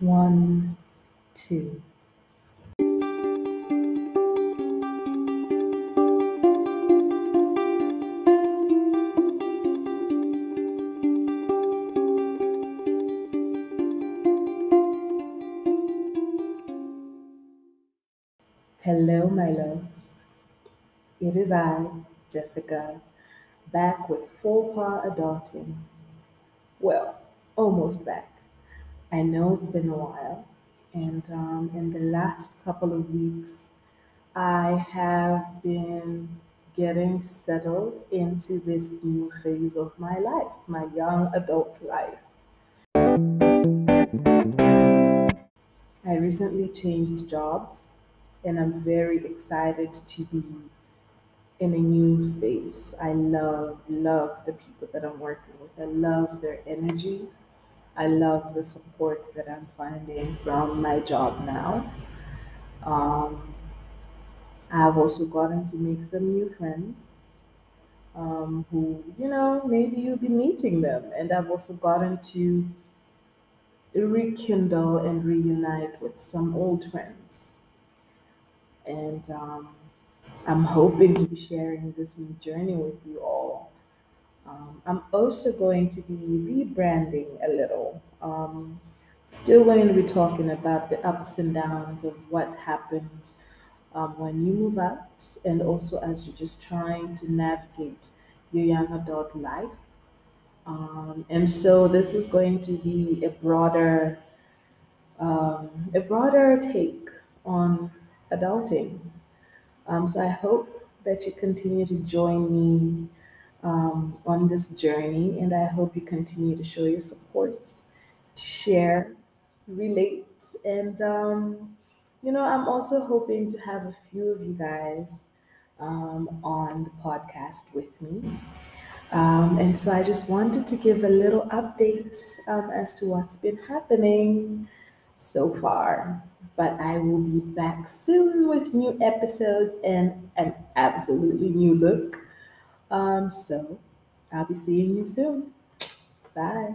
One, two. Hello, my loves. It is I, Jessica, back with full paw adulting. Well, almost back. I know it's been a while, and um, in the last couple of weeks, I have been getting settled into this new phase of my life, my young adult life. I recently changed jobs, and I'm very excited to be in a new space. I love, love the people that I'm working with. I love their energy. I love the support that I'm finding from my job now. Um, I've also gotten to make some new friends um, who, you know, maybe you'll be meeting them. And I've also gotten to rekindle and reunite with some old friends. And um, I'm hoping to be sharing this new journey with you all. Um, I'm also going to be rebranding a little. Um, still going to be talking about the ups and downs of what happens um, when you move out, and also as you're just trying to navigate your young adult life. Um, and so this is going to be a broader, um, a broader take on adulting. Um, so I hope that you continue to join me um, on this journey, and I hope you continue to show your support, to share, relate, and um, you know, I'm also hoping to have a few of you guys um, on the podcast with me. Um, and so I just wanted to give a little update um, as to what's been happening so far. But I will be back soon with new episodes and an absolutely new look. Um, so I'll be seeing you soon. Bye.